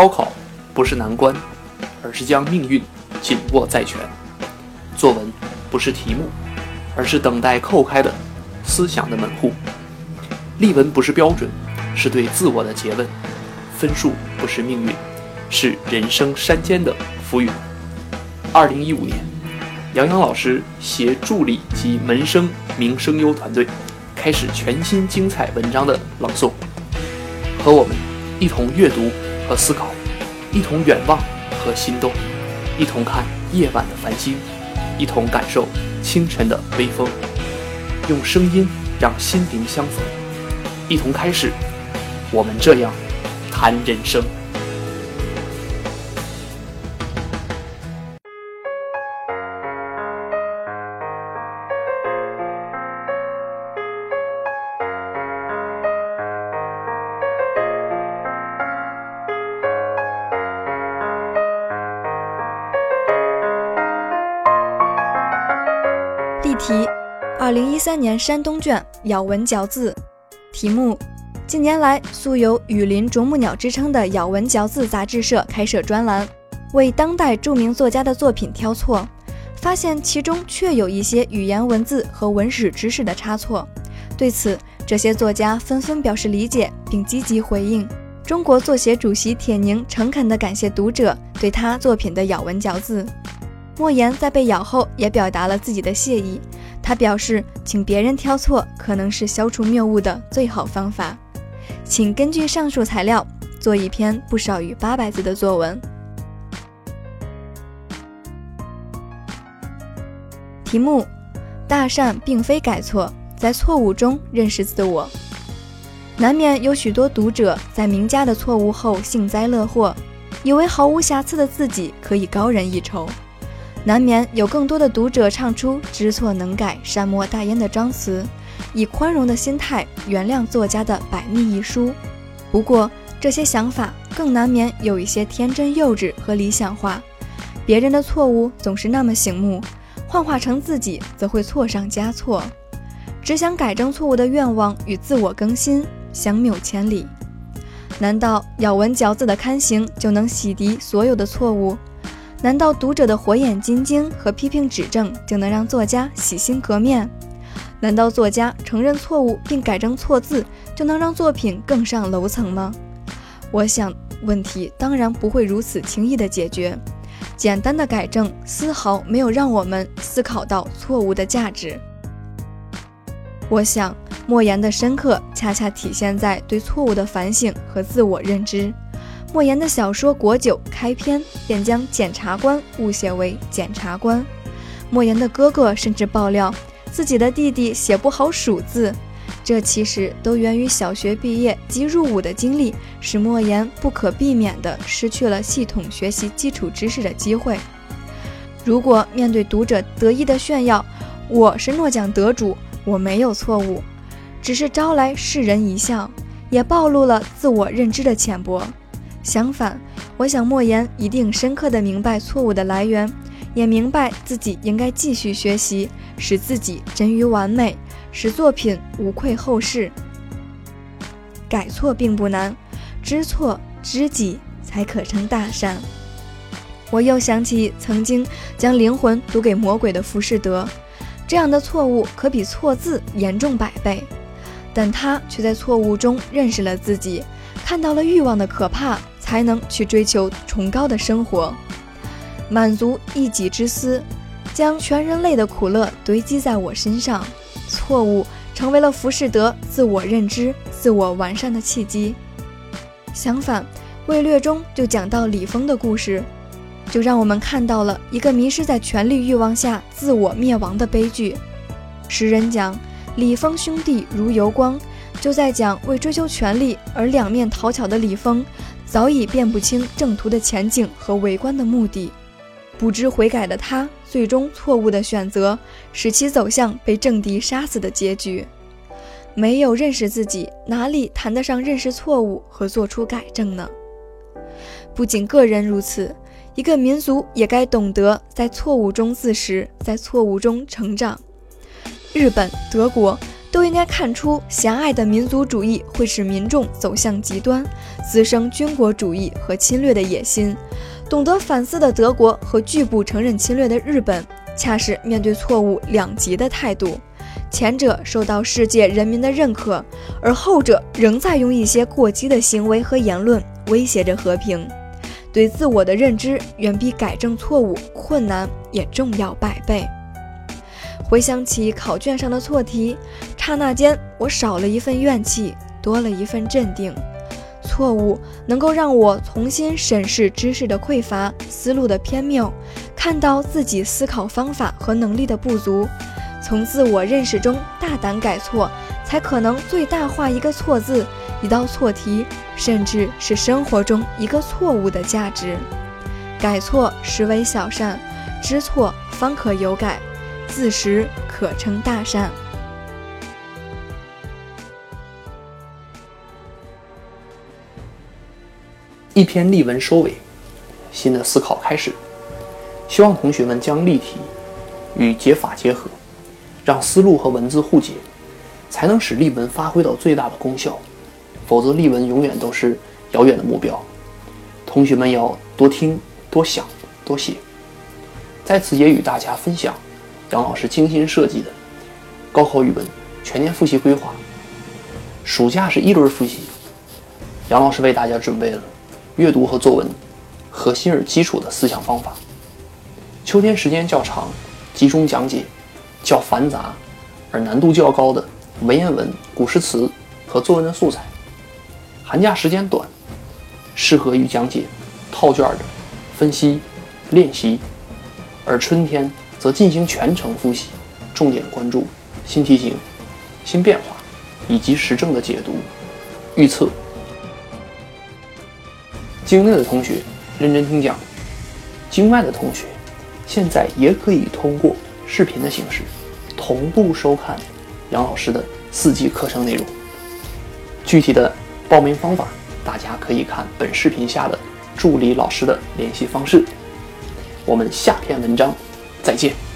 高考不是难关，而是将命运紧握在拳；作文不是题目，而是等待叩开的思想的门户；例文不是标准，是对自我的诘问；分数不是命运，是人生山间的浮云。二零一五年，杨洋老师携助理及门生名声优团队，开始全新精彩文章的朗诵，和我们一同阅读。和思考，一同远望和心动，一同看夜晚的繁星，一同感受清晨的微风，用声音让心灵相逢，一同开始我们这样谈人生。题：二零一三年山东卷咬文嚼字。题目：近年来素有“雨林啄木鸟”之称的咬文嚼字杂志社开设专栏，为当代著名作家的作品挑错，发现其中确有一些语言文字和文史知识的差错。对此，这些作家纷纷表示理解，并积极回应。中国作协主席铁凝诚恳地感谢读者对他作品的咬文嚼字。莫言在被咬后也表达了自己的谢意。他表示，请别人挑错可能是消除谬误的最好方法，请根据上述材料做一篇不少于八百字的作文。题目：大善并非改错，在错误中认识自我。难免有许多读者在名家的错误后幸灾乐祸，以为毫无瑕疵的自己可以高人一筹。难免有更多的读者唱出“知错能改，善莫大焉”的章词，以宽容的心态原谅作家的百密一疏。不过，这些想法更难免有一些天真幼稚和理想化。别人的错误总是那么醒目，幻化成自己则会错上加错。只想改正错误的愿望与自我更新相谬千里。难道咬文嚼字的刊行就能洗涤所有的错误？难道读者的火眼金睛和批评指正就能让作家洗心革面？难道作家承认错误并改正错字就能让作品更上楼层吗？我想，问题当然不会如此轻易的解决。简单的改正丝毫没有让我们思考到错误的价值。我想，莫言的深刻恰恰体现在对错误的反省和自我认知。莫言的小说《国酒》开篇便将检察官误写为检察官。莫言的哥哥甚至爆料自己的弟弟写不好数字，这其实都源于小学毕业即入伍的经历，使莫言不可避免地失去了系统学习基础知识的机会。如果面对读者得意的炫耀，我是诺奖得主，我没有错误，只是招来世人一笑，也暴露了自我认知的浅薄。相反，我想莫言一定深刻的明白错误的来源，也明白自己应该继续学习，使自己臻于完美，使作品无愧后世。改错并不难，知错知己才可成大善。我又想起曾经将灵魂赌给魔鬼的浮士德，这样的错误可比错字严重百倍，但他却在错误中认识了自己，看到了欲望的可怕。才能去追求崇高的生活，满足一己之私，将全人类的苦乐堆积在我身上。错误成为了浮士德自我认知、自我完善的契机。相反，魏略中就讲到李丰的故事，就让我们看到了一个迷失在权力欲望下自我灭亡的悲剧。诗人讲李丰兄弟如油光，就在讲为追求权力而两面讨巧的李丰。早已辨不清正途的前景和为官的目的，不知悔改的他，最终错误的选择，使其走向被政敌杀死的结局。没有认识自己，哪里谈得上认识错误和做出改正呢？不仅个人如此，一个民族也该懂得在错误中自食，在错误中成长。日本、德国都应该看出，狭隘的民族主义会使民众走向极端，滋生军国主义和侵略的野心。懂得反思的德国和拒不承认侵略的日本，恰是面对错误两极的态度。前者受到世界人民的认可，而后者仍在用一些过激的行为和言论威胁着和平。对自我的认知远比改正错误困难也重要百倍。回想起考卷上的错题，刹那间我少了一份怨气，多了一份镇定。错误能够让我重新审视知识的匮乏、思路的偏谬，看到自己思考方法和能力的不足。从自我认识中大胆改错，才可能最大化一个错字、一道错题，甚至是生活中一个错误的价值。改错实为小善，知错方可有改，自识可称大善。一篇例文收尾，新的思考开始。希望同学们将例题与解法结合，让思路和文字互解，才能使例文发挥到最大的功效。否则，例文永远都是遥远的目标。同学们要多听、多想、多写。在此也与大家分享杨老师精心设计的高考语文全年复习规划。暑假是一轮复习，杨老师为大家准备了。阅读和作文核心而基础的思想方法。秋天时间较长，集中讲解较繁杂而难度较高的文言文、古诗词和作文的素材。寒假时间短，适合于讲解套卷的分析练习，而春天则进行全程复习，重点关注新题型、新变化以及时政的解读、预测。境内的同学认真听讲，境外的同学现在也可以通过视频的形式同步收看杨老师的四季课程内容。具体的报名方法，大家可以看本视频下的助理老师的联系方式。我们下篇文章再见。